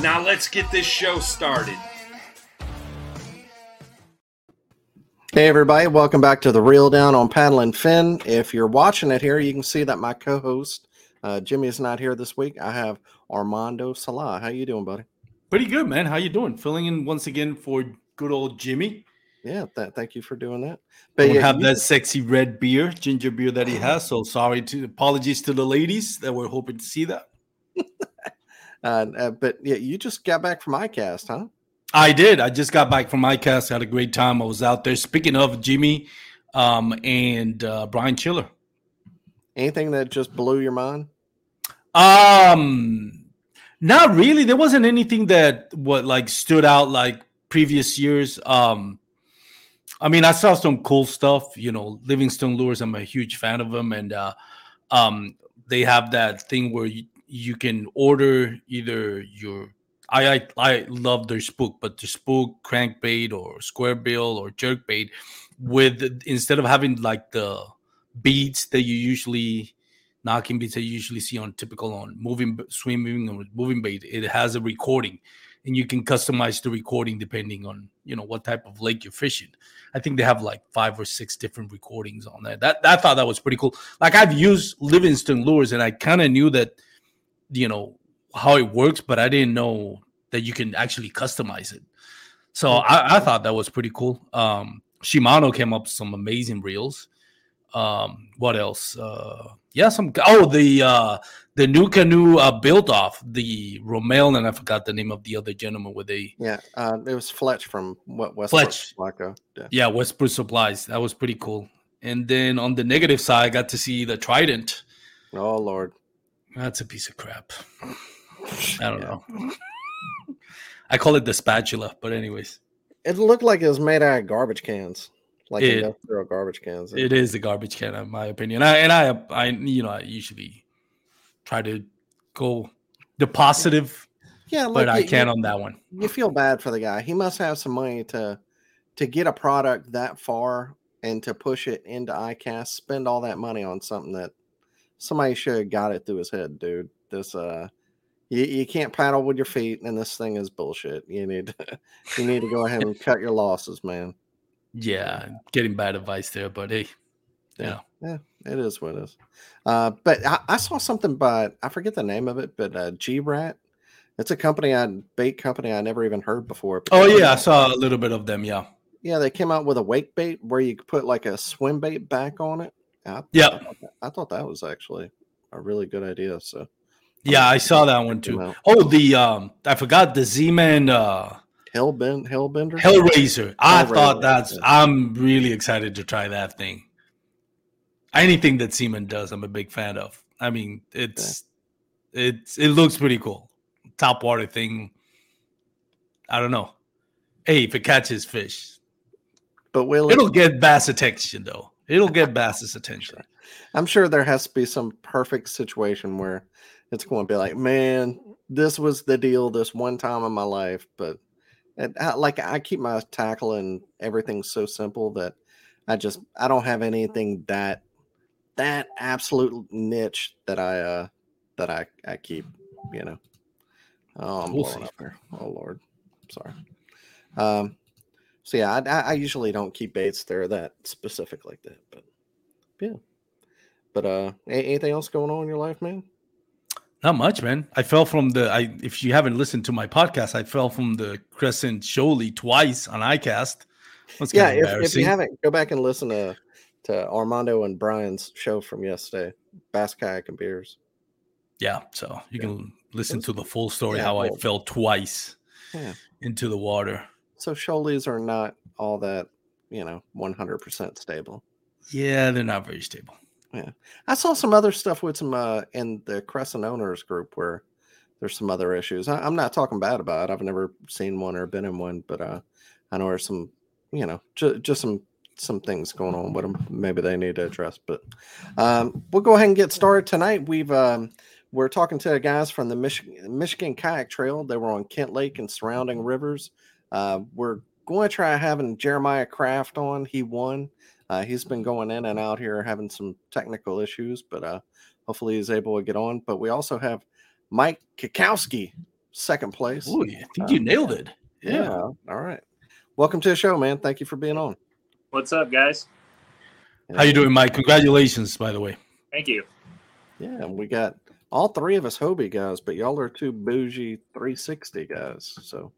Now let's get this show started. Hey everybody, welcome back to the Reel Down on Paddle and Fin. If you're watching it here, you can see that my co-host uh, Jimmy is not here this week. I have Armando Salah. How you doing, buddy? Pretty good, man. How you doing? Filling in once again for good old Jimmy. Yeah, th- thank you for doing that. But we yeah, have you... that sexy red beer, ginger beer that he has. So sorry to apologies to the ladies that were hoping to see that. Uh, uh, but yeah, you just got back from ICAST, huh? I did. I just got back from ICAST. Had a great time. I was out there. Speaking of Jimmy um, and uh, Brian Chiller. Anything that just blew your mind? Um, not really. There wasn't anything that what like stood out like previous years. Um, I mean, I saw some cool stuff. You know, Livingston Lures. I'm a huge fan of them, and uh, um, they have that thing where you, you can order either your I, I I love their spook, but the spook crankbait or square bill or jerk bait with instead of having like the beads that you usually knocking beads that you usually see on typical on moving swimming or moving bait, it has a recording and you can customize the recording depending on you know what type of lake you're fishing. I think they have like five or six different recordings on there. That, that I thought that was pretty cool. Like I've used Livingston lures and I kind of knew that you know how it works, but I didn't know that you can actually customize it. So mm-hmm. I, I thought that was pretty cool. Um, Shimano came up with some amazing reels. Um, what else? Uh, yeah, some oh the uh, the NuCanoe uh, built off the Rommel and I forgot the name of the other gentleman with a yeah uh, it was Fletch from what West Fletch yeah. yeah Westport Supplies that was pretty cool. And then on the negative side, I got to see the Trident. Oh Lord, that's a piece of crap. I don't know. I call it the spatula, but anyways, it looked like it was made out of garbage cans, like it, industrial garbage cans. It is a garbage can, in my opinion. I, and I, I, you know, I usually try to go the positive. Yeah, but I can't you, on that one. You feel bad for the guy. He must have some money to to get a product that far and to push it into ICAST. Spend all that money on something that somebody should have got it through his head, dude. This uh you, you can't paddle with your feet, and this thing is bullshit. You need to, you need to go ahead and cut your losses, man. Yeah, getting bad advice there, but hey, yeah, yeah, it is what it is. Uh, but I, I, saw something by I forget the name of it, but uh, G Rat. It's a company I bait company I never even heard before. Oh yeah, I saw a little bit of them. Yeah, yeah, they came out with a wake bait where you put like a swim bait back on it. I, yeah, I thought, that, I thought that was actually a really good idea. So yeah, I saw that one too. Oh, the um, I forgot the Z-Man uh Hellbend Hellbender Hellraiser. I thought that's. I'm really excited to try that thing. Anything that Z-Man does, I'm a big fan of. I mean, it's yeah. it's it looks pretty cool. Top water thing. I don't know. Hey, if it catches fish, but will it'll it... get bass attention though. It'll get bass's attention. I'm sure there has to be some perfect situation where it's going to be like, man, this was the deal this one time in my life. But it, I, like I keep my tackle and everything so simple that I just I don't have anything that that absolute niche that I uh that I I keep. You know. Oh, I'm We'll blowing see. up here. Oh Lord, sorry. Um. So yeah, I, I usually don't keep baits there that specific like that, but yeah. But uh, anything else going on in your life, man? Not much, man. I fell from the. I if you haven't listened to my podcast, I fell from the Crescent Shoalie twice on ICAST. That's yeah, if, if you haven't, go back and listen to to Armando and Brian's show from yesterday, Bass Kayak and Beers. yeah, so you Yeah. can listen was- to the full story yeah, how I fell twice Yeah. into the water. So Shoalies are not all that, you know, one hundred percent stable. Yeah, they're not very stable. Yeah. I saw some other stuff with some uh in the Crescent owners group where there's some other issues. I, I'm not talking bad about it. I've never seen one or been in one, but uh I know there's some, you know, ju- just some some things going on with them. Maybe they need to address. But um, we'll go ahead and get started tonight. We've um, we're talking to the guys from the Michigan Michigan Kayak Trail. They were on Kent Lake and surrounding rivers. Uh, we're going to try having Jeremiah Kraft on. He won. Uh, he's been going in and out here having some technical issues, but uh, hopefully he's able to get on. But we also have Mike Kikowski, second place. Oh, I think Uh, you nailed it. yeah. Yeah. All right. Welcome to the show, man. Thank you for being on. What's up, guys? How you doing, Mike? Congratulations, by the way. Thank you. Yeah, and we got all three of us Hobie guys, but y'all are two bougie 360 guys. So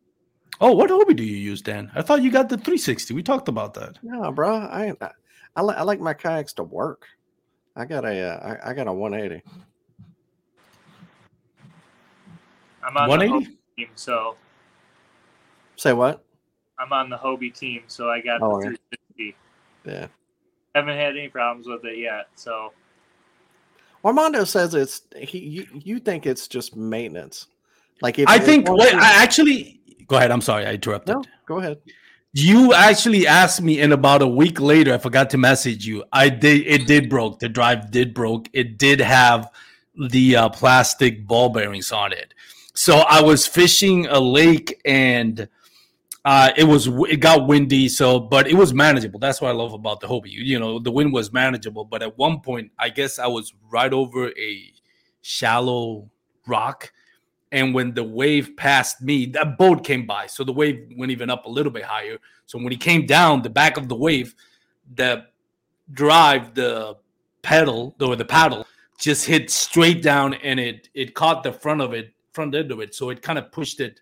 Oh, what Hobie do you use, Dan? I thought you got the 360. We talked about that. no, bro, I I, I, li- I like my kayaks to work. I got a uh, I, I got a 180. I'm on the 180? Hobie team, so Say what? I'm on the Hobie team, so I got Oh, the yeah. 360. Yeah. Haven't had any problems with it yet, so Armando says it's he. You, you think it's just maintenance? Like if I think. once Wait, I actually. Go ahead. I'm sorry. I interrupted. no, go ahead. You actually asked me, and about a week later, I forgot to message you. I did. It did broke. The drive did broke. It did have the uh, plastic ball bearings on it. So I was fishing a lake, and uh, it was it got windy. So, but it was manageable. That's what I love about the Hobie. You know, the wind was manageable. But at one point, I guess I was right over a shallow rock. And when the wave passed me, that boat came by. So the wave went even up a little bit higher. So when he came down, the back of the wave, the drive, the pedal or the paddle just hit straight down and it it caught the front of it, front end of it. So it kind of pushed it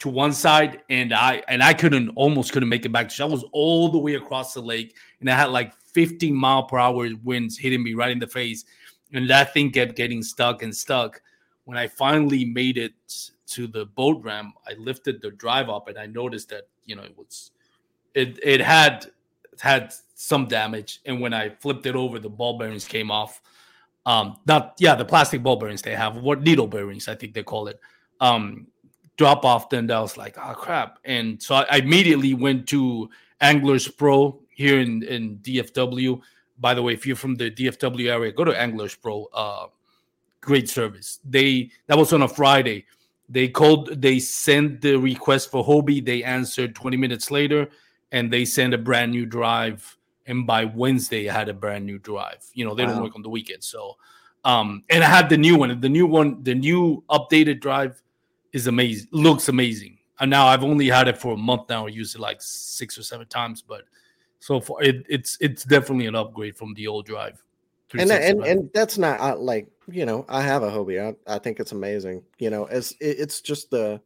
to one side and I and I couldn't almost couldn't make it back. So I was all the way across the lake and I had like 50 mile per hour winds hitting me right in the face. And that thing kept getting stuck and stuck when I finally made it to the boat ramp, I lifted the drive up and I noticed that you know it was it it had it had some damage. And when I flipped it over, the ball bearings came off. Um, not yeah, the plastic ball bearings they have, what needle bearings I think they call it. Um, drop off. Then I was like, oh crap! And so I, immediately went to Anglers Pro here in in DFW. By the way, if you're from the DFW area, go to Anglers Pro. Uh, great service. They that was on a Friday. They called, they sent the request for Hobie. They answered 20 minutes later, and they sent a brand new drive. And by Wednesday, I had a brand new drive. You know, they don't work on the weekend. So um, and I had the new one. The new one, the new updated drive is amazing. Looks amazing. And now I've only had it for a month now. I used it like six or seven times, but so far it, it's it's definitely an upgrade from the old drive. And and and that's not I, like you know I have a Hobie. I, I think it's amazing. You know, as it, it's just the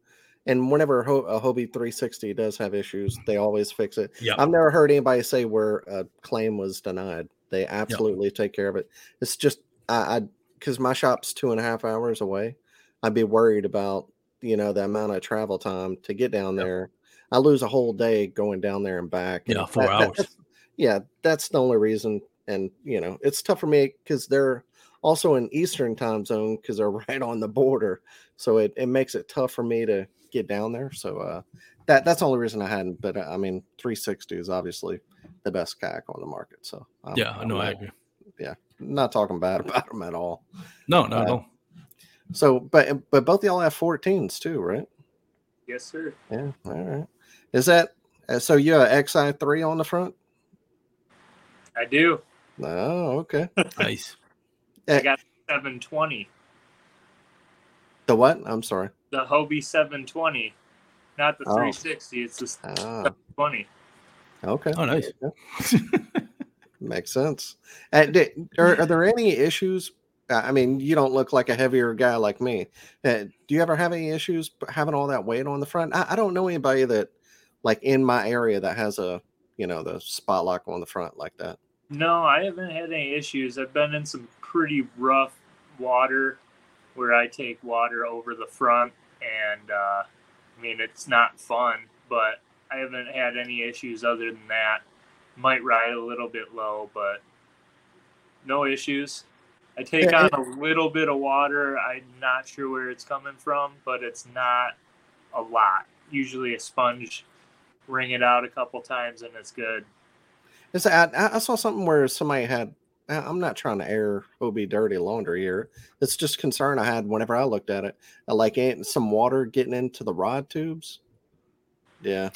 and whenever a, Ho- Hobie 360 does have issues, they always fix it. Yep. I've never heard anybody say where a claim was denied. They absolutely take care of it. It's just I I because my shop's two and a half hours away. I'd be worried about you know the amount of travel time to get down Yep. there. I lose a whole day going down there and back. Yeah, and four that- that- hours. that's- yeah, that's the only reason. And you know, it's tough for me because they're also in Eastern time zone because they're right on the border. So it, it makes it tough for me to get down there. So uh, that that's the only reason I hadn't. But uh, I mean, 360 is obviously the best kayak on the market. So I'm- yeah, i know I agree. Yeah, not talking bad about them at all. No, no, Uh, no. So, but but both y'all have 14s too, right? Yes, sir. Yeah. All right. Is that uh, so? You have XI three on the front? I do. Oh, okay. Nice. I got 720. The what? I'm sorry. The Hobie 720, not the Oh. 360. It's the Ah, 720. okay. Oh, nice. Makes sense. Uh, di- are, are there any issues? uh, I mean, you don't look like a heavier guy like me. Uh, do you ever have any issues p- having all that weight on the front? I, I don't know anybody that, like in my area, that has a you know the spot lock on the front like that. No, I haven't had any issues. I've been in some pretty rough water where I take water over the front, and uh, I mean, it's not fun, but I haven't had any issues other than that. Might ride a little bit low, but no issues. I take on a little bit of water. I'm not sure where it's coming from, but it's not a lot. Usually a sponge, wring it out a couple times, and it's good. It's, I, I I saw something where somebody had. I- I'm not trying to air OB dirty laundry here. It's just concern I had whenever I looked at it. uh, Like ain't some water getting into the rod tubes. Yeah.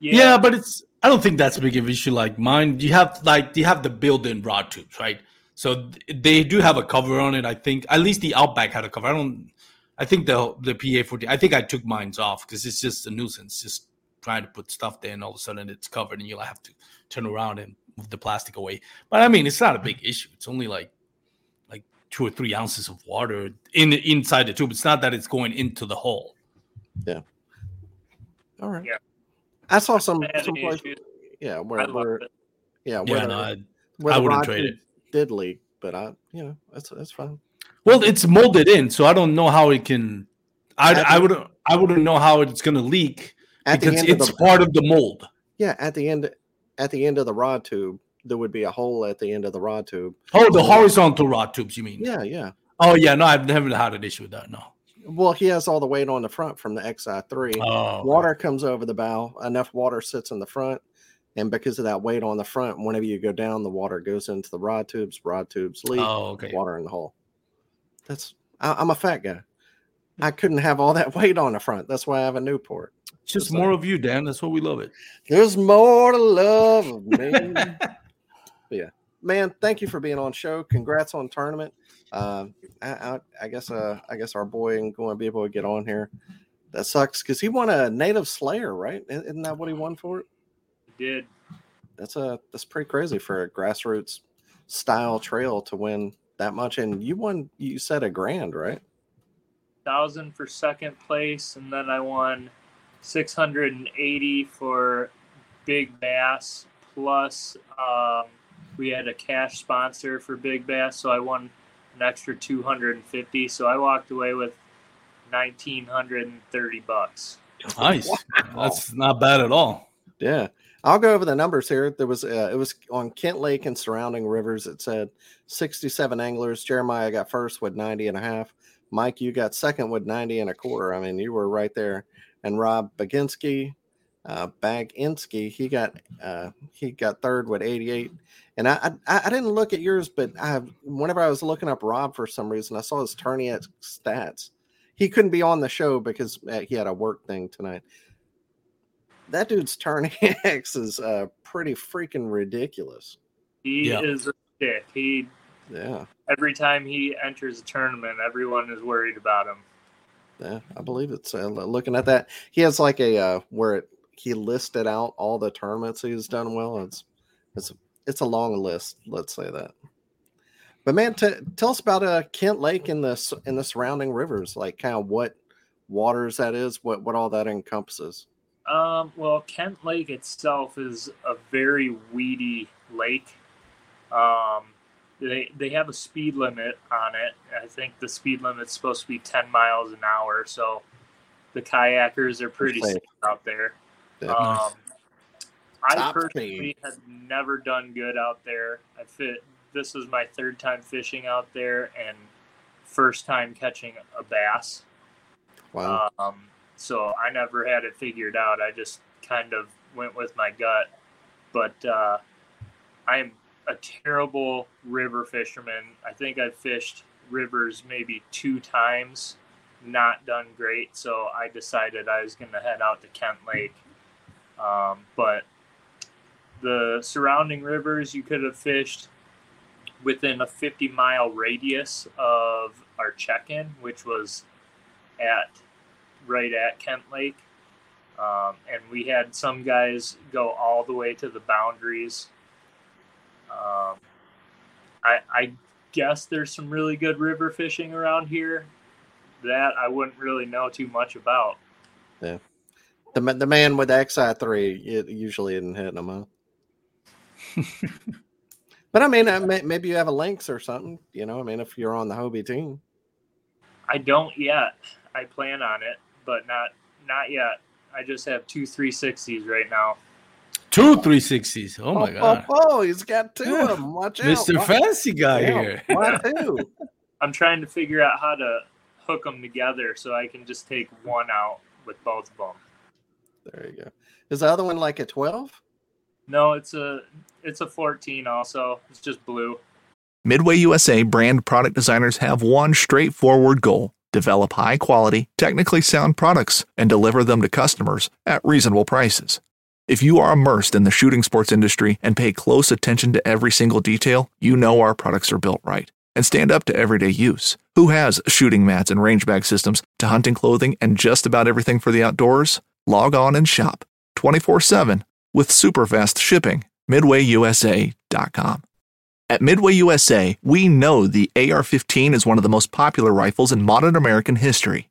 Yeah. but it's I don't think that's a big of issue like mine. You have like you have the built-in rod tubes, right? So th- they do have a cover on it. I think at least the Outback had a cover. I don't. I think the the PA forty. I think I took mine's off because it's just a nuisance. Just trying to put stuff there and all of a sudden it's covered and you'll have to turn around and move the plastic away. But I mean, it's not a big issue. It's only like like two or three ounces of water in inside the tube. It's not that it's going into the hole. Yeah. All right. Yeah. I saw some I some any place, yeah, where where yeah, where, Yeah, the, no, I, where I the wouldn't rod trade tube it. did leak, but I you know that's that's fine. Well, it's molded in, so I don't know how it can. I, At I the- would I wouldn't know how it's going to leak At the because end of it's the part of the mold. yeah, at the end at the end of the rod tube, there would be a hole at the end of the rod tube. Oh, the horizontal rod tubes, you mean? Yeah, yeah. Oh, yeah. No, I've never had an issue with that. No. Well, he has all the weight on the front from the XI3. Oh, Water comes over the bow. Enough water sits in the front, and because of that weight on the front, whenever you go down, the water goes into the rod tubes. Rod tubes leak. Oh, okay. Water in the hole. That's. I, I'm a fat guy. I couldn't have all that weight on the front. That's why I have a Newport. It's just Just more of you, Dan. That's what we love it. There's more to love of me. yeah, man. Thank you for being on show. Congrats on tournament. Um, I, I, I guess uh, I guess our boy ain't going to be able to get on here. That sucks because he won a native slayer, right? Isn't isn't that what he won for it? Did That's a that's pretty crazy for a grassroots style trail to win that much. And you won. You said a grand, right? thousand for second place, and then I won six hundred and eighty for Big Bass. Plus, um, we had a cash sponsor for Big Bass, so I won an extra two hundred and fifty. So I walked away with nineteen hundred and thirty bucks. Nice. That's not bad at all. Yeah. I'll go over the numbers here. There was uh, it was on Kent Lake and surrounding rivers. It said 67 anglers. Jeremiah got first with 90 and a half. Mike, you got second with 90 and a quarter. I mean, you were right there. And Rob Baginski, uh, Baginski, he got uh, he got third with 88. And I, I I didn't look at yours, but I whenever I was looking up Rob for some reason, I saw his tourney stats. He couldn't be on the show because uh, he had a work thing tonight that dude's turn X is uh pretty freaking ridiculous. He Yeah. is a dick. He Yeah, every time he enters a tournament, everyone is worried about him. Yeah, I believe it's uh, looking at that. He has like a uh where it he listed out all the tournaments he's done well. It's it's it's a long list. Let's say that. But man, t- tell us about uh Kent Lake and the and the surrounding rivers, like kind of what waters that is, what what all that encompasses. Um, well, Kent Lake itself is a very weedy lake. Um, they they have a speed limit on it. I think the speed limit's supposed to be ten miles an hour, so the kayakers are pretty safe. safe out there. Um, I Top personally have never done good out there. I fit. This is my third time fishing out there and first time catching a bass. Wow. Um, so I never had it figured out. I just kind of went with my gut. But uh, I am a terrible river fisherman. I think I've fished rivers maybe two times, not done great. So I decided I was going to head out to Kent Lake. Um, but the surrounding rivers you could have fished within a 50 mile radius of our check-in, which was at right at Kent Lake. Um, and we had some guys go all the way to the boundaries. Um, I, I guess there's some really good river fishing around here that I wouldn't really know too much about. Yeah. The, the man with XI3 it usually isn't hitting them, huh? but I mean, uh, maybe you have a Lynx or something, you know. I mean, if you're on the Hobie team, I don't yet. I plan on it, but not not yet. I just have two 360s right now. Two 360s. Oh my oh, god. Oh, oh, he's got two of them. Watch out. Mr. Fancy guy Yeah, here. Why two? I'm trying to figure out how to hook them together so I can just take one out with both of them. There you go. Is the other one like a 12? No, it's a it's a 14 also. It's just blue. Midway USA brand product designers have one straightforward goal develop high quality, technically sound products and deliver them to customers at reasonable prices. If you are immersed in the shooting sports industry and pay close attention to every single detail, you know our products are built right and stand up to everyday use. Who has shooting mats and range bag systems to hunting clothing and just about everything for the outdoors? Log on and shop 24 7 with super fast shipping. MidwayUSA.com. At Midway USA, we know the AR 15 is one of the most popular rifles in modern American history.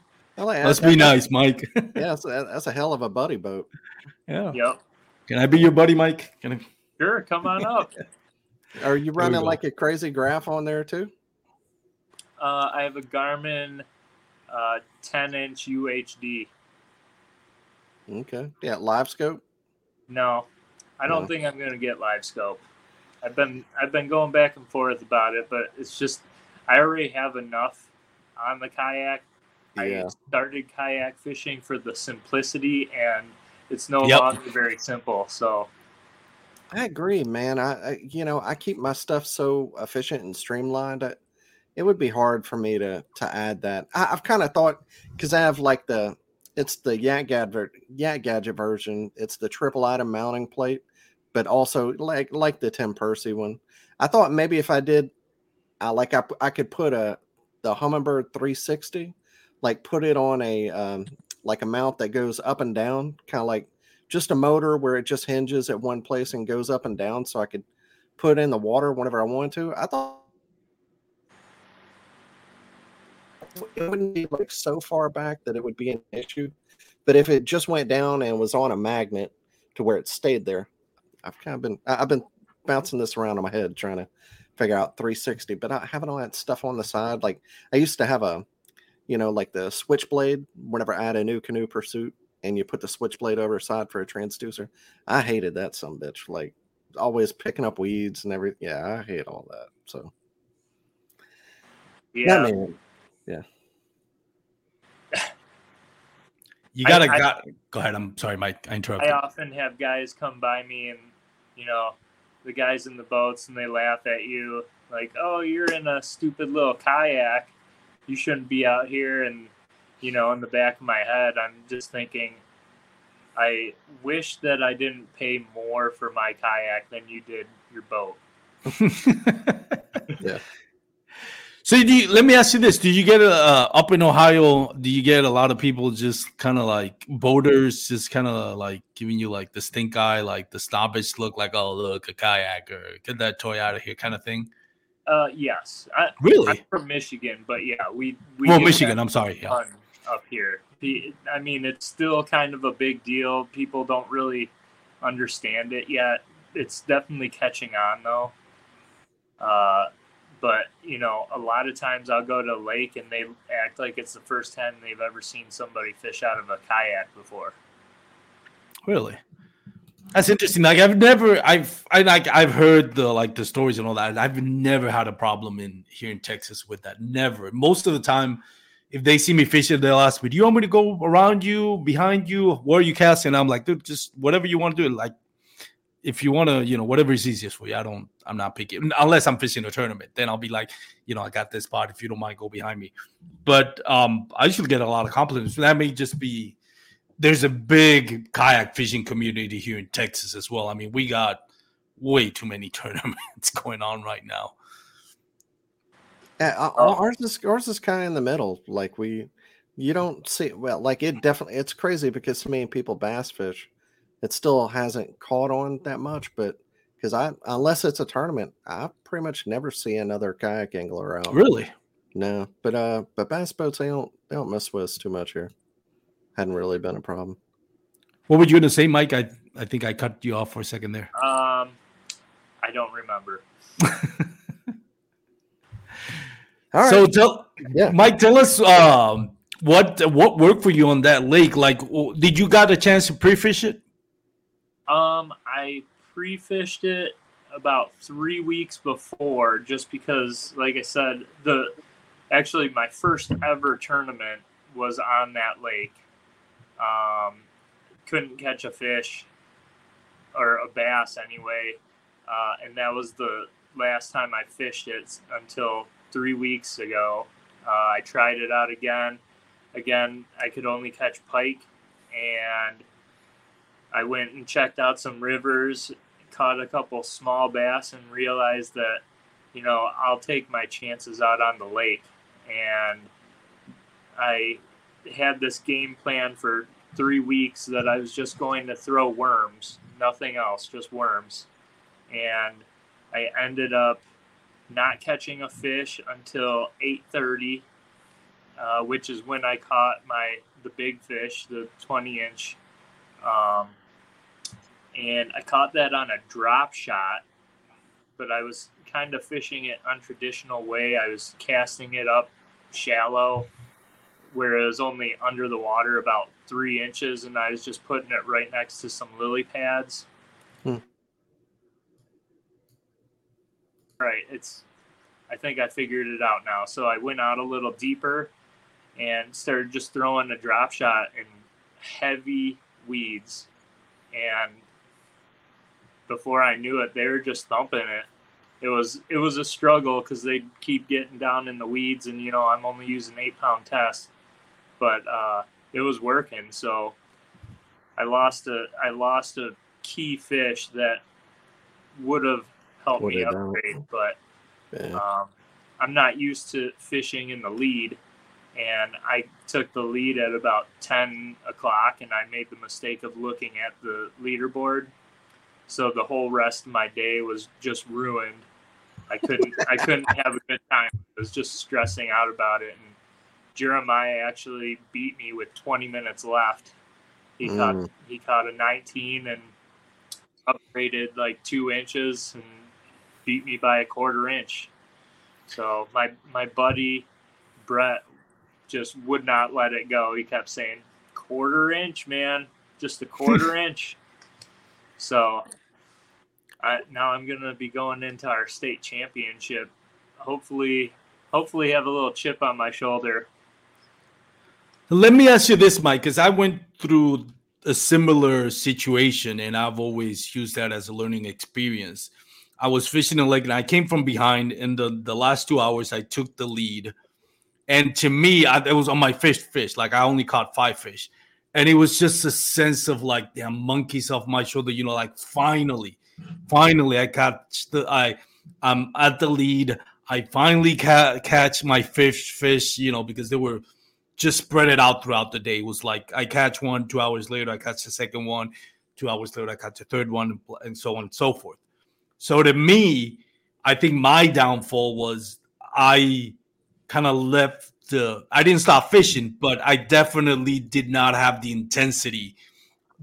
that- Let's that- be nice, Mike. Yeah, that's, that's a hell of a buddy boat. yeah. Yep. Can I be your buddy, Mike? Can I? Sure, come on up. Are you running like a crazy graph on there too? Uh, I have a Garmin uh, 10 inch UHD. Okay. Yeah, LiveScope. No, I don't No. think I'm gonna get LiveScope. I've been I've been going back and forth about it, but it's just I already have enough on the kayak. Yeah. I started kayak fishing for the simplicity, and it's no Yep. longer very simple. So I agree, man. I, I you know I keep my stuff so efficient and streamlined. I, it would be hard for me to to add that. I, I've kind of thought because I have like the it's the Yak Gadget Yak Gadget version. It's the triple item mounting plate, but also like like the Tim Percy one. I thought maybe if I did, I like I I could put a the Humminbird 360, like put it on a um, like a mount that goes up and down, kind of like just a motor where it just hinges at one place and goes up and down so I could put in the water whenever I wanted to. I thought it wouldn't be like so far back that it would be an issue. But if it just went down and was on a magnet to where it stayed there, I've kind of been I've been bouncing this around in my head trying to figure out 360, but I having all that stuff on the side. Like I used to have a, you know, like the switchblade whenever I had a NuCanoe pursuit and you put the switchblade over side for a transducer. I hated that some bitch. Like always picking up weeds and everything. Yeah, I hate all that. So yeah, I mean, You gotta I- got, go ahead. I'm sorry, Mike. I interrupted. I often have guys come by me and you know the guys in the boats and they laugh at you like, "Oh, you're in a stupid little kayak. You shouldn't be out here." And you know, in the back of my head, I'm just thinking, I wish that I didn't pay more for my kayak than you did your boat. Yeah. So you, let me ask you this: Do you get uh, up in Ohio? Do you get a lot of people just kind of like boaters, just kind of like giving you like the stink eye, like the snobbish look, like "Oh, look, a kayak," or "Get that toy out of here," kind of thing? Uh, yes, I, I'm Really? from Michigan, but yeah, we we Well, Michigan. I'm sorry. Yeah. up here. The- I mean, it's still kind of a big deal. People don't really understand it yet. It's definitely catching on though. Uh, but you know, a lot of times I'll go to a lake and they act like it's the first time they've ever seen somebody fish out of a kayak before. Really? That's interesting. Like I've never, I've, I like, I've heard the like the stories and all that. I've never had a problem in here in Texas with that. Never. Most of the time, if they see me fishing, they'll ask me, "Do you want me to go around you, behind you? Where are you casting?" I'm like, "Dude, just whatever you want to do. Like, if you want to, you know, whatever is easiest for you. I don't, I'm not picking unless I'm fishing a tournament. Then I'll be like, you know, I got this spot. If you don't mind, go behind me. But um, I usually get a lot of compliments. That may just be there's a big kayak fishing community here in Texas as well. I mean, we got way too many tournaments going on right now. Yeah, Oh. ours is ours is kind of in the middle. Like we, you don't see well. Like it definitely, it's crazy because so many people bass fish. It still hasn't caught on that much, but because I unless it's a tournament, I pretty much never see another kayak angler out. Really? No, but uh, but bass boats they don't they don't mess with us too much here. Hadn't really been a problem. What were you going to say, Mike? I I think I cut you off for a second there. Um, I don't remember. All right, So tell yeah. Mike, tell us um, what what worked for you on that lake. Like, did you got a chance to pre-fish it? Um, I pre-fished it about three weeks before, just because, like I said, the actually my first ever tournament was on that lake. Um, couldn't catch a fish or a bass anyway, uh, and that was the last time I fished it until three weeks ago. Uh, I tried it out again. Again, I could only catch pike, and I went and checked out some rivers, caught a couple small bass, and realized that, you know, I'll take my chances out on the lake. And I had this game plan for three weeks that I was just going to throw worms, nothing else, just worms. And I ended up not catching a fish until 8:30, uh, which is when I caught my the big fish, the 20 inch. Um, and I caught that on a drop shot, but I was kind of fishing it untraditional way. I was casting it up shallow, where it was only under the water about three inches, and I was just putting it right next to some lily pads. Hmm. Right, it's. I think I figured it out now. So I went out a little deeper, and started just throwing a drop shot in heavy weeds, and before I knew it, they were just thumping it. It was it was a struggle because they keep getting down in the weeds, and you know I'm only using eight pound test, but uh, it was working. So I lost a I lost a key fish that would have helped me upgrade, but Yeah. um, I'm not used to fishing in the lead, and I took the lead at about 10 o'clock, and I made the mistake of looking at the leaderboard. So the whole rest of my day was just ruined. I couldn't I couldn't have a good time. I was just stressing out about it. And Jeremiah actually beat me with 20 minutes left. He caught Mm. he caught a 19 and upgraded like two inches and beat me by a quarter inch. So my my buddy Brett just would not let it go. He kept saying, "Quarter inch, man, just a quarter inch." So I, now I'm gonna be going into our state championship. Hopefully, hopefully have a little chip on my shoulder. Let me ask you this, Mike, because I went through a similar situation and I've always used that as a learning experience. I was fishing a lake and I came from behind. In the, the last two hours, I took the lead. And to me, I, it was on my fish fish. Like I only caught five fish. And it was just a sense of like, damn, monkeys off my shoulder, you know, like finally, finally I catch the, I, I'm at the lead. I finally ca- catch my fish fish, you know, because they were just spread it out throughout the day. It was like I catch one, two hours later, I catch the second one, two hours later, I catch the third one, and so on and so forth. So to me, I think my downfall was I kind of left the I didn't stop fishing, but I definitely did not have the intensity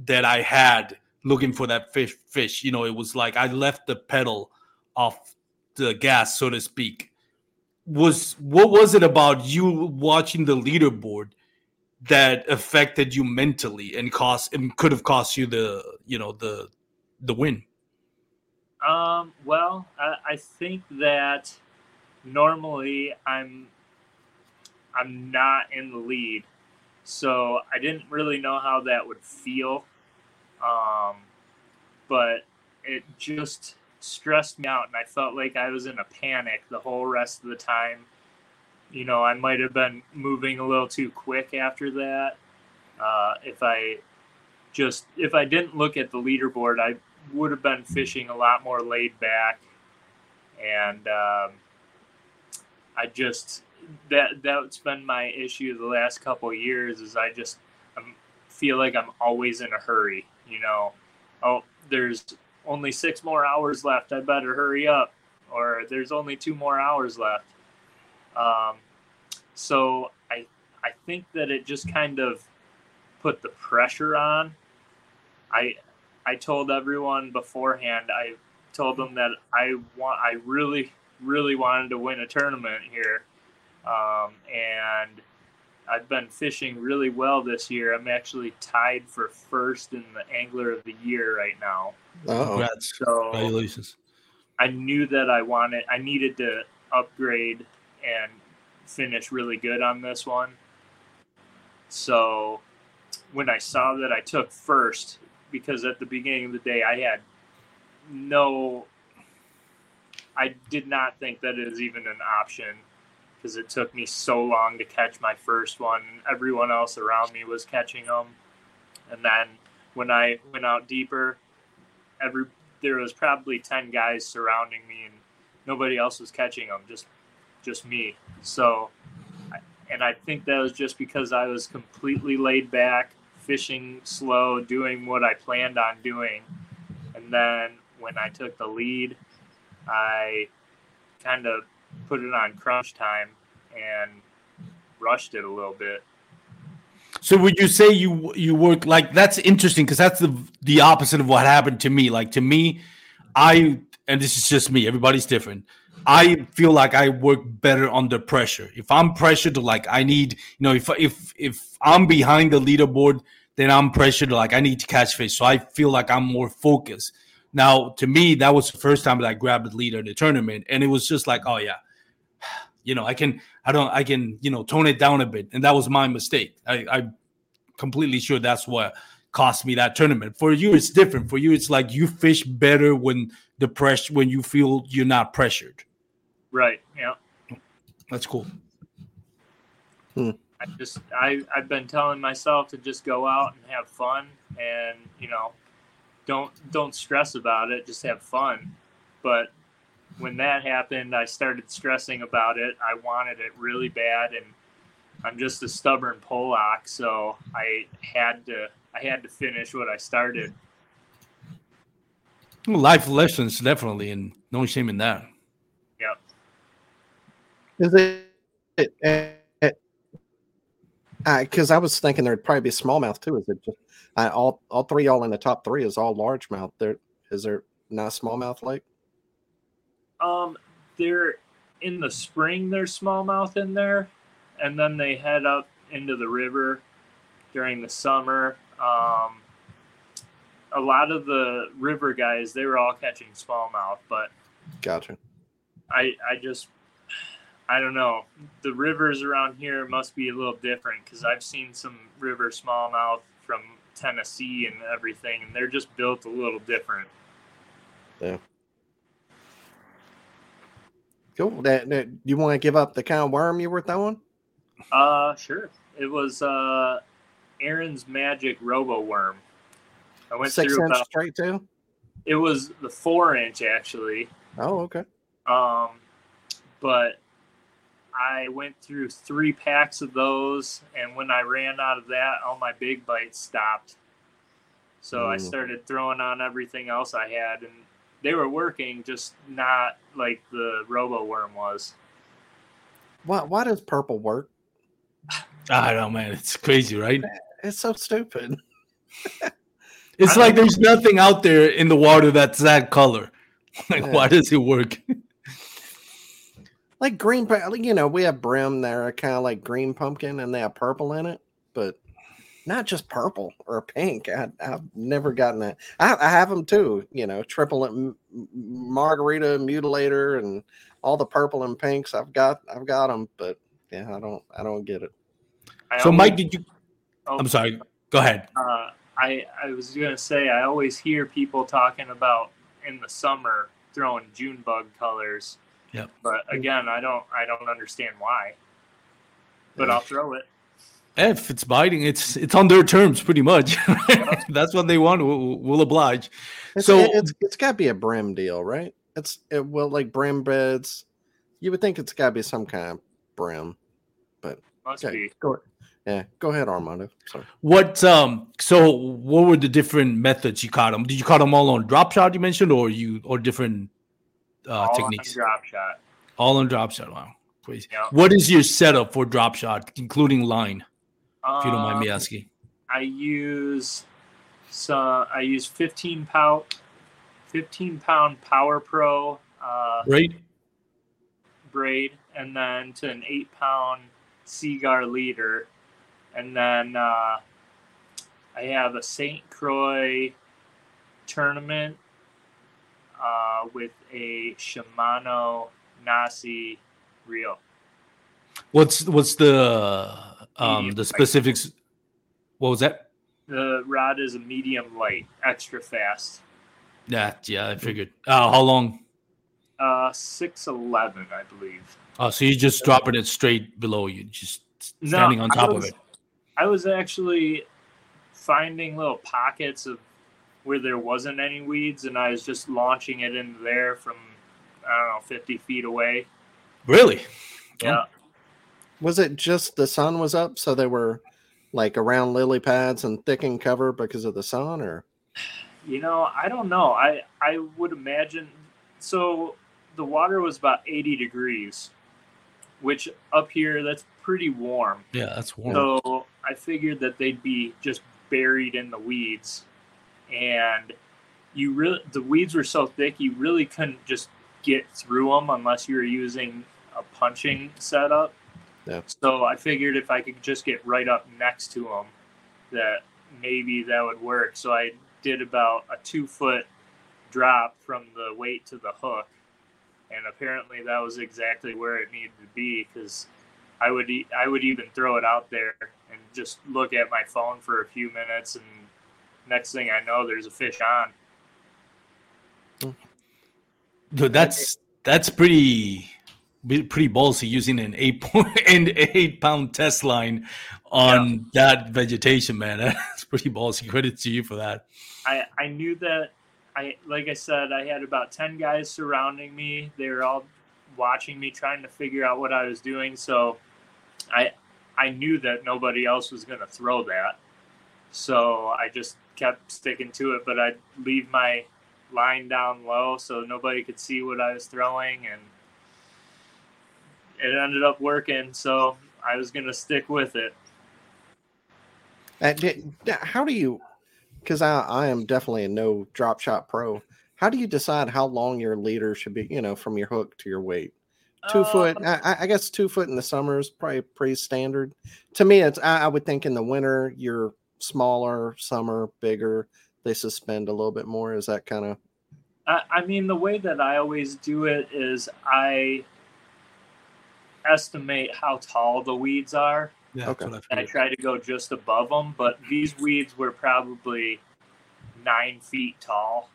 that I had looking for that fish fish. You know, it was like I left the pedal off the gas, so to speak, was what was it about you watching the leaderboard that affected you mentally and cost and could have cost you the you know the the win? Um, well, I, I think that normally I'm I'm not in the lead, so I didn't really know how that would feel. Um, but it just stressed me out, and I felt like I was in a panic the whole rest of the time. You know, I might have been moving a little too quick after that. Uh, if I just if I didn't look at the leaderboard, I would have been fishing a lot more laid back, and um, I just that that's been my issue the last couple years. Is I just i feel like I'm always in a hurry. You know, oh, there's only six more hours left. I better hurry up, or there's only two more hours left. Um, so I I think that it just kind of put the pressure on. I I told everyone beforehand. I told them that I want. I really, really wanted to win a tournament here, um, and I've been fishing really well this year. I'm actually tied for first in the Angler of the Year right now. Oh, Congrats. So Congratulations. I knew that I wanted. I needed to upgrade and finish really good on this one. So when I saw that I took first, because at the beginning of the day I had no I did not think that it was even an option because it took me so long to catch my first one. Everyone else around me was catching them. And then when I went out deeper, every there was probably 10 guys surrounding me and nobody else was catching them, just just me. So and I think that was just because I was completely laid back fishing slow, doing what I planned on doing. And then when I took the lead, I kind of put it on crunch time and rushed it a little bit. So would you say you you work like that's interesting because that's the the opposite of what happened to me. Like to me, I and this is just me. Everybody's different. I feel like I work better under pressure. If I'm pressured to like I need, you know, if if if I'm behind the leaderboard, then I'm pressured to like I need to catch fish. So I feel like I'm more focused. Now, to me, that was the first time that I grabbed the leader in the tournament, and it was just like, oh yeah, you know, I can, I don't, I can, you know, tone it down a bit, and that was my mistake. I, I'm completely sure that's what cost me that tournament. For you, it's different. For you, it's like you fish better when the pressure, when you feel you're not pressured. Right. Yeah. That's cool. Hmm. I just I I've been telling myself to just go out and have fun and you know don't don't stress about it just have fun but when that happened I started stressing about it I wanted it really bad and I'm just a stubborn Pollock so I had to I had to finish what I started Life lessons, definitely, and no shame in that. yep is it? it, because I was thinking there'd probably be smallmouth too. Is it just uh, all all three y'all in the top three is all largemouth? There is there not a smallmouth lake? Um they're in the spring there's smallmouth in there and then they head up into the river during the summer um a lot of the river guys they were all catching smallmouth but Gotcha. I I just I don't know. The rivers around here must be a little different because I've seen some river smallmouth from Tennessee and everything, and they're just built a little different. Cool. That, that you want to give up the kind of worm you were throwing? Uh, sure. It was uh, Aaron's Magic Roboworm. I went Six through inch about. straight too. It was the four inch actually. Oh, okay. Um, but I went through three packs of those, and when I ran out of that, all my big bites stopped. So I Mm. started throwing on everything else I had, and they were working, just not like the Roboworm was. Why why does purple work? I don't know, man. It's crazy, right? It's so stupid. It's I like don't- there's nothing out there in the water that's that color. Like, Yeah. why does it work? like green. You know, we have brim there, kind of like green pumpkin, and they have purple in it, but not just purple or pink. I, I've never gotten that. I, I have them too. You know, triple M- M- margarita mutilator and all the purple and pinks. I've got. I've got them, but yeah, I don't. I don't get it. I So, always- Mike, did you? oh, I'm sorry. Go ahead. Uh, I I was gonna say I always hear people talking about in the summer throwing June bug colors. Yep. But again, I don't I don't understand why. But I'll throw it. If it's biting, it's it's on their terms, pretty much. That's what they want. We'll, we'll oblige. It's, So- it- it's it's got to be a brim deal, right? It's it, well, like brim beds. You would think it's got to be some kind of brim. Must Okay, be. go. Yeah, go ahead, Armando. Sorry. What um? So, what were the different methods you caught them? Did you caught them all on drop shot you mentioned, or you or different uh, all on techniques? drop shot. All on drop shot. Wow, crazy. Yeah. What is your setup for drop shot, including line? If you don't mind me Um, asking. I use some. I use 15 pound, 15 pound Power Pro uh, Right. braid, and then to an eight pound Seaguar leader, and then uh, I have a Saint Croix tournament uh, with a Shimano Nasci reel. What's what's the um the specifics? What was that? The rod is a medium light, extra fast. Yeah, yeah, I figured. Uh, how long? Uh, six eleven, I believe. Oh, so you're just dropping it straight below you, just No, standing on I top of it. I was actually finding little pockets of where there wasn't any weeds, and I was just launching it in there from I don't know fifty feet away. Really? Yeah, Was it just the sun was up, so they were like around lily pads and thick in cover because of the sun, or you know, I don't know. I I would imagine so. The water was about eighty degrees, which up here that's pretty warm. Yeah, that's warm. So I figured that they'd be just buried in the weeds, and you really the weeds were so thick you really couldn't just get through them unless you were using a punching setup. Yeah. So I figured if I could just get right up next to them, that maybe that would work. So I did about a two foot drop from the weight to the hook, and apparently that was exactly where it needed to be because I would e- I would even throw it out there and just look at my phone for a few minutes, and next thing I know, there's a fish on. Dude, that's that's pretty be- pretty ballsy using an eight point an eight pound test line on that vegetation, man. That's pretty ballsy. Credit to you for that. I I knew that I like I said I had about ten guys surrounding me. They were all watching me, trying to figure out what I was doing. So I I knew that nobody else was going to throw that. So I just kept sticking to it, but I'd leave my line down low so nobody could see what I was throwing and it ended up working so I was going to stick with it. Uh, how do you? Because I I am definitely a no drop shot pro. How do you decide how long your leader should be? You know, from your hook to your weight. Two foot. Um, I, I- I guess two foot in the summer is probably pretty standard. To me, it's. I, I would think in the winter you're smaller, summer bigger. They suspend a little bit more. Is that kind of? I, I mean, the way that I always do it is I estimate how tall the weeds are. Yeah, Okay. that's what I And I figured. try to go just above them, but these weeds were probably nine feet tall.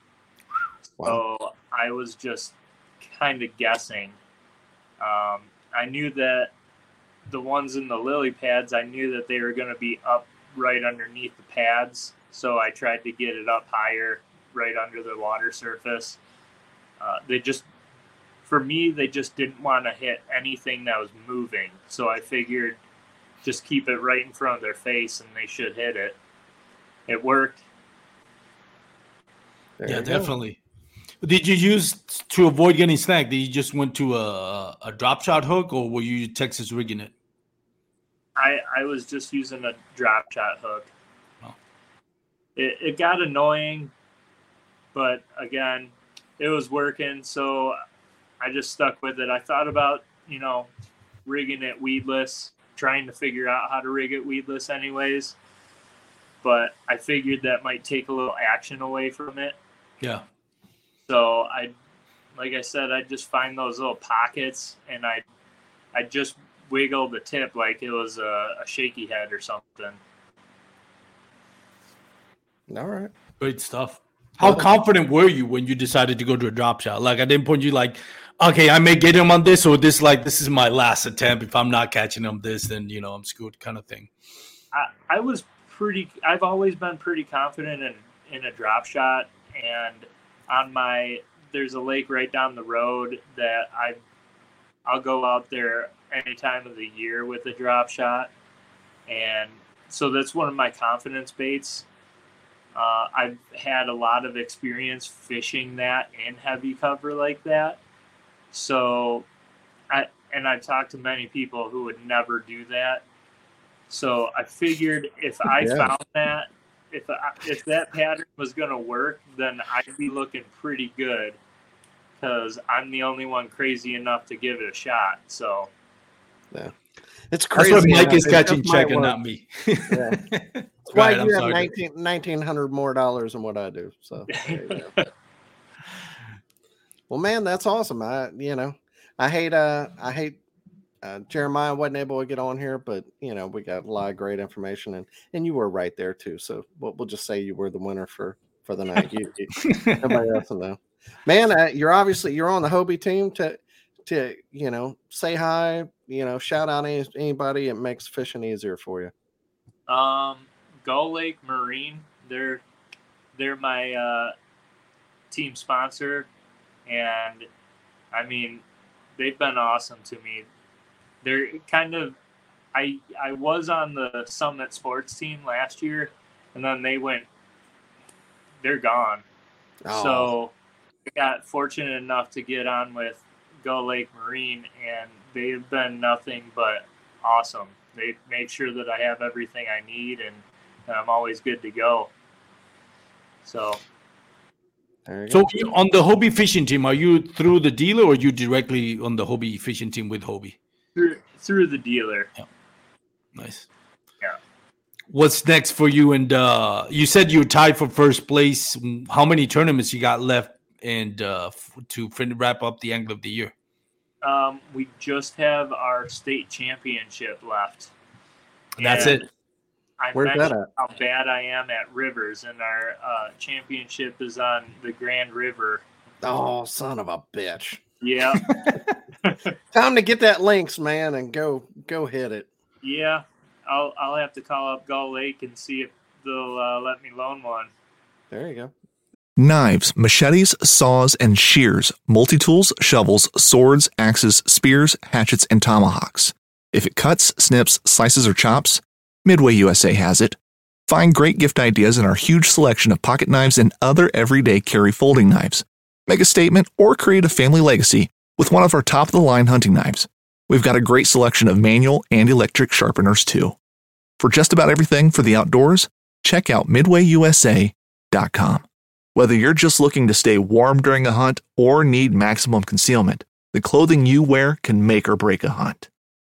Wow. So I was just kind of guessing. Um, I knew that the ones in the lily pads, I knew that they were going to be up right underneath the pads. So I tried to get it up higher, right under the water surface. Uh, they just, for me, they just didn't want to hit anything that was moving. So I figured just keep it right in front of their face and they should hit it. It worked. There yeah, you go. definitely. Did you use to avoid getting snagged? Did you just went to a a drop shot hook, or were you Texas rigging it? I, I was just using a drop shot hook. Oh. It, it got annoying, but again, it was working, so I just stuck with it. I thought about you know, rigging it weedless, trying to figure out how to rig it weedless, anyways. But I figured that might take a little action away from it. Yeah. So I, like I said, I just find those little pockets and I, I just wiggle the tip like it was a, a shaky head or something. All right. Great stuff. How confident were you when you decided to go to a drop shot? Like at any point you like, okay, I may get him on this, or this like this is my last attempt. If I'm not catching him this, then you know I'm screwed, kind of thing. I, I was pretty. I've always been pretty confident in in a drop shot, and on my there's a lake right down the road that I I'll go out there any time of the year with a drop shot, and so that's one of my confidence baits. Uh, I've had a lot of experience fishing that in heavy cover like that, so I and I've talked to many people who would never do that. So I figured if I Yeah. found that, if I, if that pattern was going to work, then I'd be looking pretty good because I'm the only one crazy enough to give it a shot. So yeah. It's That's crazy. what Mike man. is catching just might check and not me. Yeah. That's Right, why I'm you have 19, 1900 more dollars than what I do. So, there you go. well, man, that's awesome. I, you know, I hate, uh, I hate, uh, Jeremiah wasn't able to get on here, but you know, we got a lot of great information and, and you were right there too. So we'll, we'll just say you were the winner for, for the night. You, you- nobody else will know. Man, uh, you're obviously, you're on the Hobie team to, to, you know, say hi, you know, shout out any, anybody. It makes fishing easier for you. Um, Gull Lake Marine, they're they're my uh, team sponsor, and I mean, they've been awesome to me. They're kind of, I I was on the Summit Sports team last year, and then they went, they're gone. Oh. So I got fortunate enough to get on with Gull Lake Marine, and they've been nothing but awesome. They made sure that I have everything I need, and, and I'm always good to go. So So go. on the Hobie fishing team, are you through the dealer or you directly on the Hobie fishing team with Hobie? through through the dealer, Nice. Yeah. What's next for you? And uh, you said you were tied for first place. How many tournaments you got left and uh, f- to fin- wrap up the angle of the year? um, we just have our state championship left. That's it. I Where's that mentioned at? how bad I am at rivers, and our uh, championship is on the Grand River. Oh, son of a bitch. Yeah, Time to get that Lynx, man, and go go hit it. yeah. I'll I'll have to call up Gull Lake and see if they'll uh, let me loan one. There you go. Knives, machetes, saws, and shears, multi tools, shovels, swords, axes, spears, hatchets, and tomahawks. If it cuts, snips, slices, or chops, Midway USA has it. Find great gift ideas in our huge selection of pocket knives and other everyday carry folding knives. Make a statement or create a family legacy with one of our top of the line hunting knives. We've got a great selection of manual and electric sharpeners too. For just about everything for the outdoors, check out midwayusa.com. Whether you're just looking to stay warm during a hunt or need maximum concealment, the clothing you wear can make or break a hunt.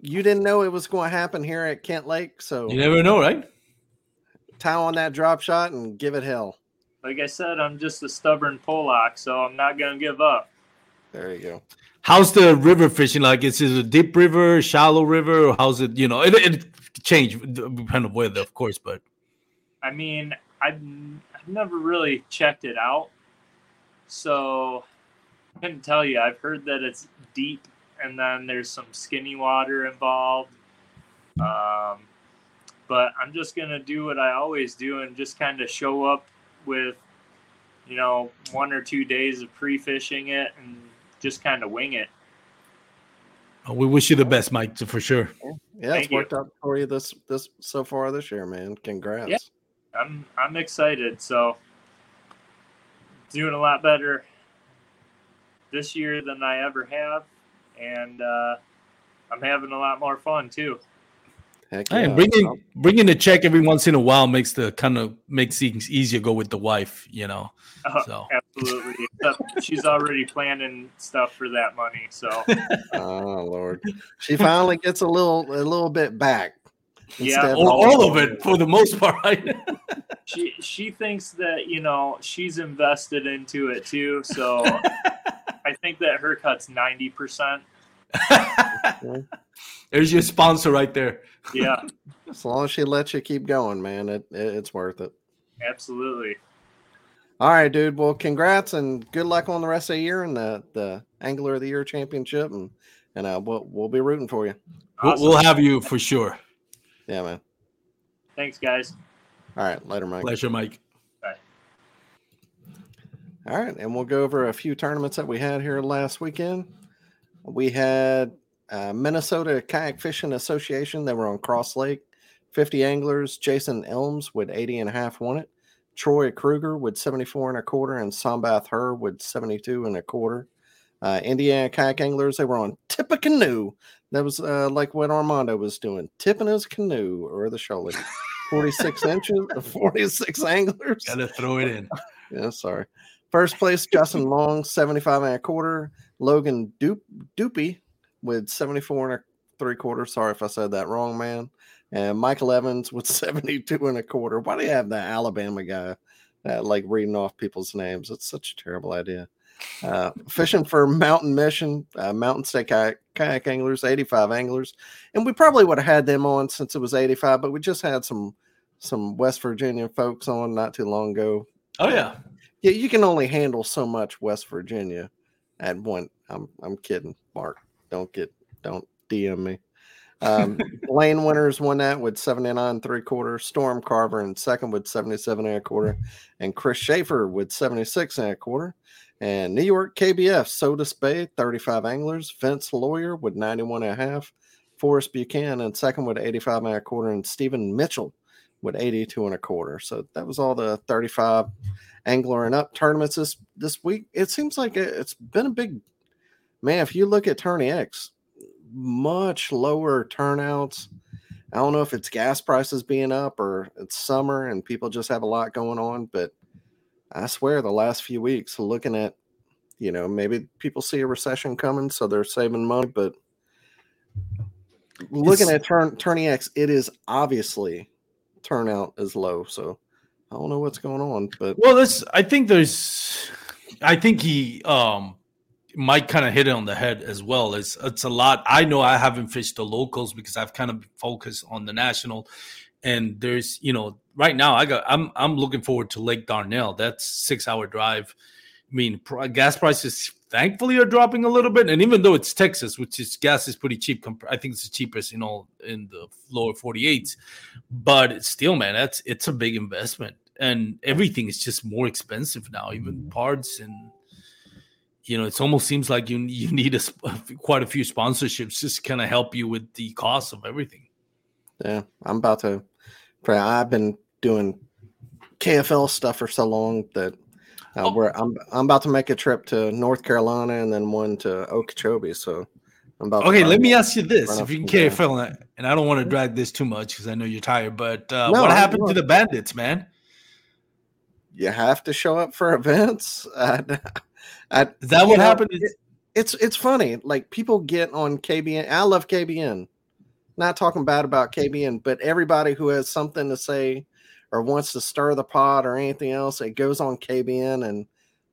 you didn't know it was going to happen here at Kent Lake, so You never know, right? tie on that drop shot and give it hell. Like I said, I'm just a stubborn Pollock, so I'm not gonna give up. There you go. How's the river fishing? Like, is it a deep river, shallow river, or how's it? You know, it, it change depending on weather, of course, but I mean, I've, I've never really checked it out, so I couldn't tell you. I've heard that it's deep, and then there's some skinny water involved. Um, but I'm just gonna do what I always do and just kind of show up with, you know, one or two days of pre-fishing it and just kind of wing it. Uh, We wish you the best, Mike, for sure. Yeah, Thank it's you. worked out for you this this so far this year, man. Congrats. Yeah. I'm I'm excited. So doing a lot better this year than I ever have, and uh, I'm having a lot more fun too. Heck Hey, bringing bringing the check every once in a while makes the kind of makes things easier go with the wife, you know. Uh, So. Absolutely. She's already planning stuff for that money. So Oh Lord, she finally gets a little a little bit back. Yeah. instead All, all all of it for the most part, she she thinks that you know she's invested into it too. So I think that her cut's ninety percent. There's your sponsor right there. Yeah, As long as she lets you keep going, man, it, it it's worth it. absolutely. All right, dude. Well, congrats and good luck on the rest of the year and the the Angler of the Year championship, and and uh, we'll we'll be rooting for you. Awesome. we'll have you for sure. Yeah, man. Thanks, guys. All right, later, Mike. Pleasure, Mike. Bye. All right, and we'll go over a few tournaments that we had here last weekend. We had uh, Minnesota Kayak Fishing Association. They were on Cross Lake. 50 anglers. Jason Elms with 80 and a half won it. Troy Kruger with 74 and a quarter, and Sambath Her with 72 and a quarter. Uh, Indiana Kayak Anglers, they were on Tippecanoe. That was uh, like what Armando was doing, tipping his canoe or the Shoalie. 46 inches, 46 anglers. Gotta throw it in. Yeah, sorry. First place, Justin Long, 75 and a quarter. Logan Dupe, Dupey with 74 and a three quarter. Sorry if I said that wrong, man. And Michael Evans with 72 and a quarter. Why do you have that Alabama guy uh, like reading off people's names? It's such a terrible idea. Uh, fishing for Mountain Mission, uh, Mountain State kayak, kayak Anglers, 85 anglers. And we probably would have had them on since it was 85, but we just had some some West Virginia folks on not too long ago. Oh yeah. Yeah, you can only handle so much West Virginia at one. I'm I'm kidding, Mark. Don't get don't DM me. Um, Lane Winters won that with 79 three quarter. Storm Carver in second with 77 and a quarter, and Chris Schaefer with 76 and a quarter. And New York KBF Sodus Bay 35 anglers. Vince Lawyer with 91 and a half. Forrest Buchanan second with 85 and a quarter, and Stephen Mitchell with 82 and a quarter. So that was all the 35 angler and up tournaments this this week. It seems like it- it's been a big man. If you look at TourneyX, much lower turnouts. I don't know if it's gas prices being up or it's summer and people just have a lot going on, but I swear the last few weeks, looking at, you know, maybe people see a recession coming, so they're saving money, but looking It's- at turn TourneyX, it is obviously turnout is low. So I don't know what's going on, but Well, this I think there's I think he um Mike kind of hit it on the head as well. It's it's a lot. I know I haven't fished the locals because I've kind of focused on the national. And there's, you know, right now I got I'm I'm looking forward to Lake Darnell. That's six hour drive. I mean, gas prices thankfully are dropping a little bit, and even though it's Texas, which is gas is pretty cheap, comp- I think it's the cheapest in all in the lower 48s. But still, man, that's it's a big investment, and everything is just more expensive now, even mm-hmm. parts and you know, it almost seems like you you need a, quite a few sponsorships just kind of help you with the cost of everything. Yeah, I'm about to. pray- I've been doing KFL stuff for so long that uh, Oh. where I'm I'm about to make a trip to North Carolina and then one to Okeechobee. So I'm about. Okay, let me ask you this: if you can. KFL, and I- and I don't want to drag this too much because I know you're tired, but uh, No, what happened to the Bandits, man? You have to show up for events. I, I, Is that what know, happened? it- it's it's funny. Like people get on KBN. I love KBN. Not talking bad about KBN, but everybody who has something to say or wants to stir the pot or anything else, it goes on KBN and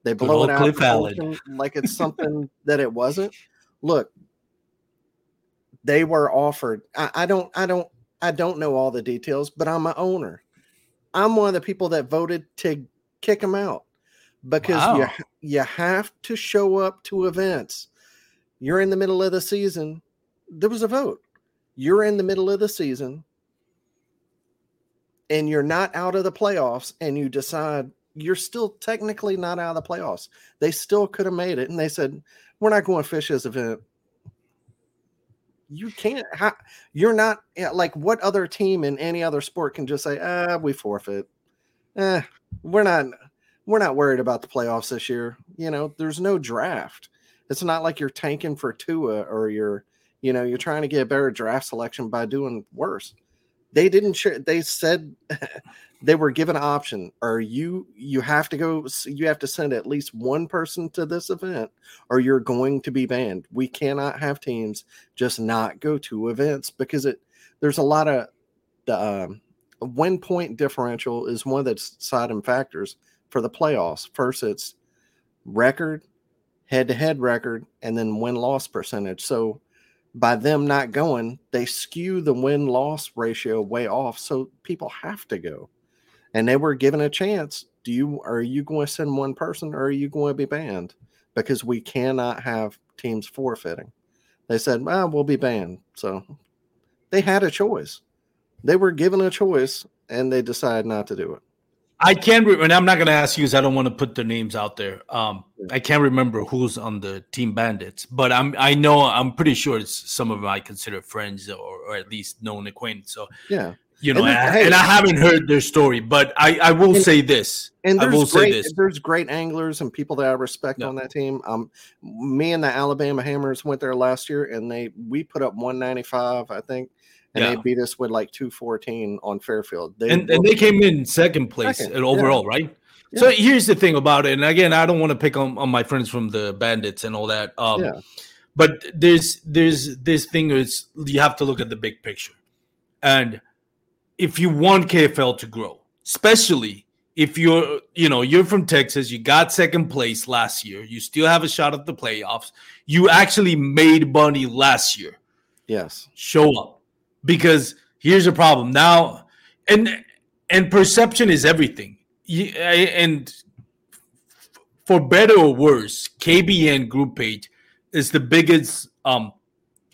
they blow it out Cliff of Allen. proportion like it's something that it wasn't. Look, they were offered. I, I don't. I don't. I don't know all the details, but I'm an owner. I'm one of the people that voted to kick them out because you you have to show up to events. You're in the middle of the season. There was a vote. You're in the middle of the season and you're not out of the playoffs and you decide you're still technically not out of the playoffs. They still could have made it and they said, "We're not going to fish this event." you can't. You're not like what other team in any other sport can just say, "Ah, we forfeit." Eh, we're not. We're not worried about the playoffs this year. You know, there's no draft. It's not like you're tanking for Tua or you're, you know, you're trying to get a better draft selection by doing worse. They didn't share. They said they were given an option or you you have to go you have to send at least one person to this event or you're going to be banned we cannot have teams just not go to events because it there's a lot of the um, win point differential is one of the deciding factors for the playoffs first it's record head to head record and then win loss percentage so by them not going they skew the win loss ratio way off so people have to go and they were given a chance. Do you are you going to send one person or are you going to be banned? Because we cannot have teams forfeiting. They said, well, we'll be banned. So they had a choice. They were given a choice and they decided not to do it. I can't, re- and I'm not going to ask you because I don't want to put their names out there. Um, I can't remember who's on the team bandits, but I'm I know I'm pretty sure it's some of them I consider friends or, or at least known acquaintance. So yeah, you know, and, I, hey, and I haven't heard their story, but I, I will and, say this. And I will great, say this. There's great anglers and people that I respect on that team. Um, me and the Alabama Hammers went there last year, and they we put up 195, I think, and yeah. they beat us with like 214 on Fairfield. They and, and they came in second place second. overall, yeah. right? Yeah. So here's the thing about it, and again, I don't want to pick on, on my friends from the Bandits and all that. Um. But there's there's this thing is you have to look at the big picture, and if you want KFL to grow, especially if you're, you know, you're from Texas, you got second place last year, you still have a shot at the playoffs. You actually made money last year. Yes. Show up. Because here's the problem. Now, and and perception is everything. And for better or worse, KBN group page is the biggest um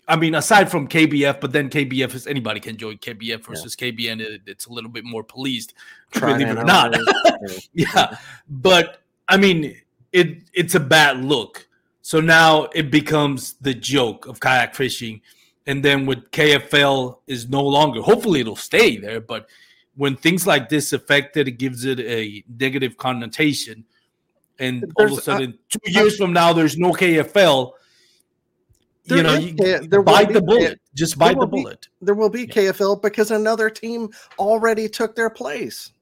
I mean, aside from KBF, but then KBF is anybody can join KBF versus yeah. KBN. It, it's a little bit more policed, Trying believe it or not. yeah, but I mean, it it's a bad look. So now it becomes the joke of kayak fishing, and then with KFL is no longer. Hopefully, it'll stay there. But when things like this affect it, it gives it a negative connotation, and there's, all of a sudden, uh, two years from now, there's no KFL you know, you, there bite the bullet. Just bite the bullet. Be, there will be KFL because another team already took their place.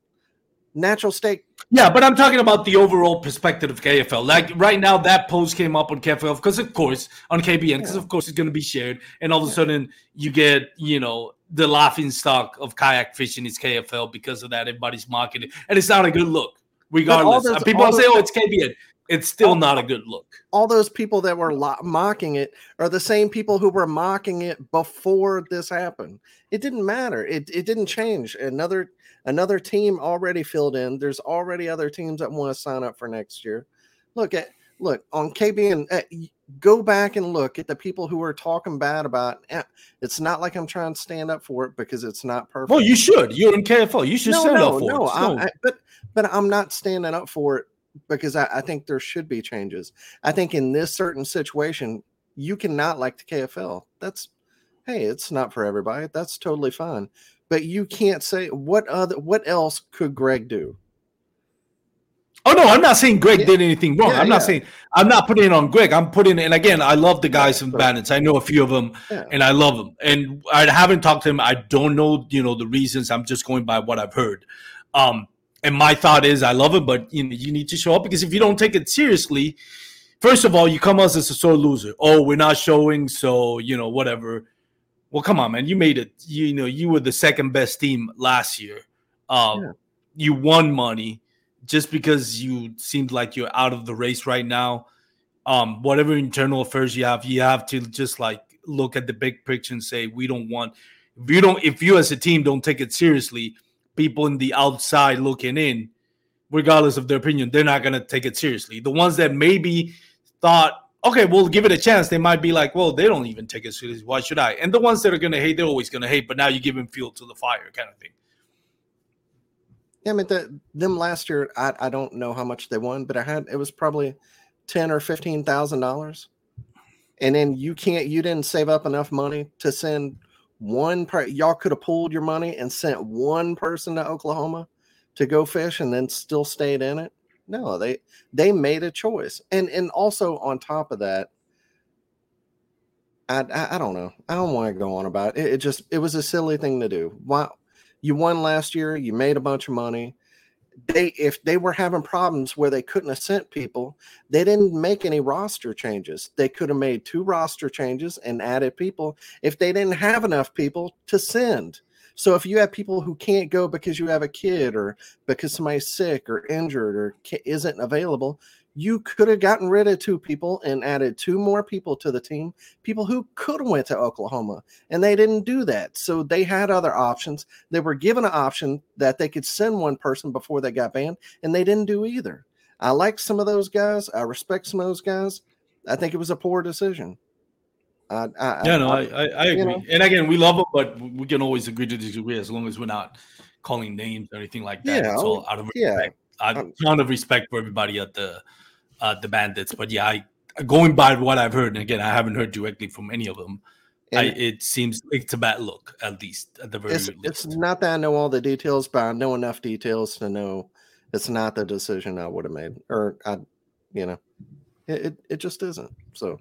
Natural State. Yeah, but I'm talking about the overall perspective of KFL. Like right now, that post came up on KFL because, of course, on KBN, because yeah. of course it's going to be shared, and all of a sudden you get, you know, the laughing stock of kayak fishing is KFL because of that. Everybody's mocking it, and it's not a good look. Regardless, those, people say, "Oh, it's KBN." it's still not a good look. All those people that were lo- mocking it are the same people who were mocking it before this happened. It didn't matter. It it didn't change. Another another team already filled in. There's already other teams that want to sign up for next year. Look at look on KBN. Uh, go back and look at the people who are talking bad about. Eh, it's not like I'm trying to stand up for it because it's not perfect. Well, you should. You're in KFL. You should no, stand no, up for no, it. No, I, I, but but I'm not standing up for it because I, I, think there should be changes. I think in this certain situation, you cannot like the KFL. That's hey, it's not for everybody. That's totally fine. But you can't say what other what else could Greg do? Oh no, I'm not saying Greg yeah. did anything wrong. Yeah, I'm not saying I'm not putting it on Greg. I'm putting it, and again, I love the guys from Bandits. I know a few of them and I love them. And I haven't talked to them. I don't know, you know, the reasons. I'm just going by what I've heard. Um, and my thought is, I love it, but you know, you need to show up because if you don't take it seriously, first of all, you come as a sore loser. Oh, we're not showing, so you know whatever. Well, come on, man. You made it. You know, you were the second best team last year. Um, yeah. You won money just because you seemed like you're out of the race right now. Um, whatever internal affairs you have, you have to just like look at the big picture and say, we don't want. If you don't, if you as a team don't take it seriously, people in the outside looking in, regardless of their opinion, they're not going to take it seriously. The ones that maybe thought, okay, we'll give it a chance, they might be like, well, they don't even take it seriously. Why should I? And the ones that are going to hate, they're always going to hate, but now you give them fuel to the fire kind of thing. Yeah, I mean, the, them last year, I, I don't know how much they won, but I had it was probably ten or fifteen thousand dollars, and then you can't you didn't save up enough money to send one per y'all could have pulled your money and sent one person to Oklahoma to go fish and then still stayed in it. No, they they made a choice. And and also on top of that, I I, I don't know. I don't want to go on about it. it. It just it was a silly thing to do. Why you won last year, you made a bunch of money they if they were having problems where they couldn't have sent people, they didn't make any roster changes. They could have made two roster changes and added people if they didn't have enough people to send. So if you have people who can't go because you have a kid or because somebody's sick or injured or isn't available, you could have gotten rid of two people and added two more people to the team people who could have went to oklahoma and they didn't do that. So they had other options. They were given an option that they could send one person before they got banned and they didn't do either. I like some of those guys. I respect some of those guys. I think it was a poor decision I, I, yeah, no, I, I, I agree. Know? And again, we love them, but we can always agree to disagree as long as we're not calling names or anything like that. Yeah, it's all out of yeah. respect. A ton of respect for everybody at the uh, the Bandits. But yeah, I going by what I've heard, and again, I haven't heard directly from any of them. I, it seems it's a bad look, at least at the very it's, least. It's not that I know all the details, but I know enough details to know it's not the decision I would have made, or I, you know, it, it, it just isn't. So,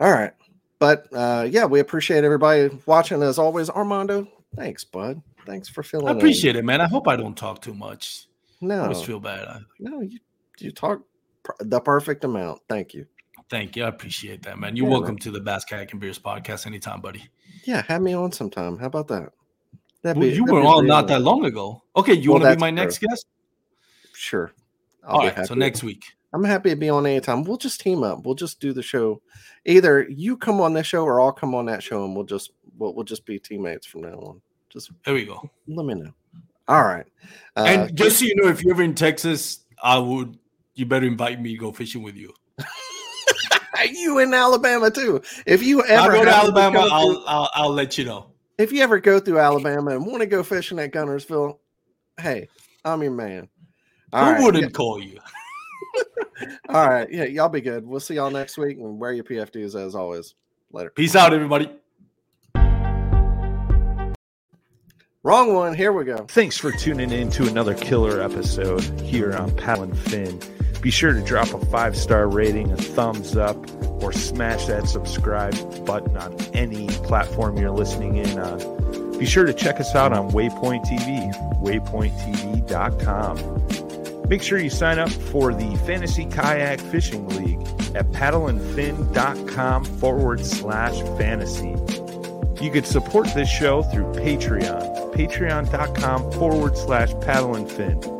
All right. But uh, yeah, we appreciate everybody watching as always. Armando, thanks, bud. Thanks for filling. I appreciate in. it, man. I hope I don't talk too much. No, I always feel bad. No, you you talk the perfect amount. Thank you. Thank you. I appreciate that, man. You're yeah, welcome to the Bass Kayak and Beers podcast anytime, buddy. Yeah, have me on sometime. How about that? That'd well, you were on not that long ago. Okay, you well, want to be my next guest? Sure. I'll All right, so next week. I'm happy to be on anytime. We'll just team up. We'll just do the show. Either you come on this show or I'll come on that show, and we'll just we'll, we'll just be teammates from now on. Just there we go. Let me know. All right. Uh, and just so you know, if you're ever in Texas, I would you better invite me to go fishing with you. you in Alabama too. If you ever I go to Alabama, go I'll, through, I'll, I'll let you know. If you ever go through Alabama and want to go fishing at Guntersville, hey, I'm your man. All Who right. wouldn't yeah. call you? All right, yeah, y'all be good. We'll see y'all next week and wear your PFDs as always. Later. Peace out, everybody. Wrong one. Here we go. Thanks for tuning in to another killer episode here on Paddle and Fin. Be sure to drop a five star rating, a thumbs up, or smash that subscribe button on any platform you're listening in on. Be sure to check us out on Waypoint TV, waypointtv.com. Make sure you sign up for the Fantasy Kayak Fishing League at paddleandfin.com forward slash fantasy. You can support this show through Patreon, patreon.com forward slash paddle and fin.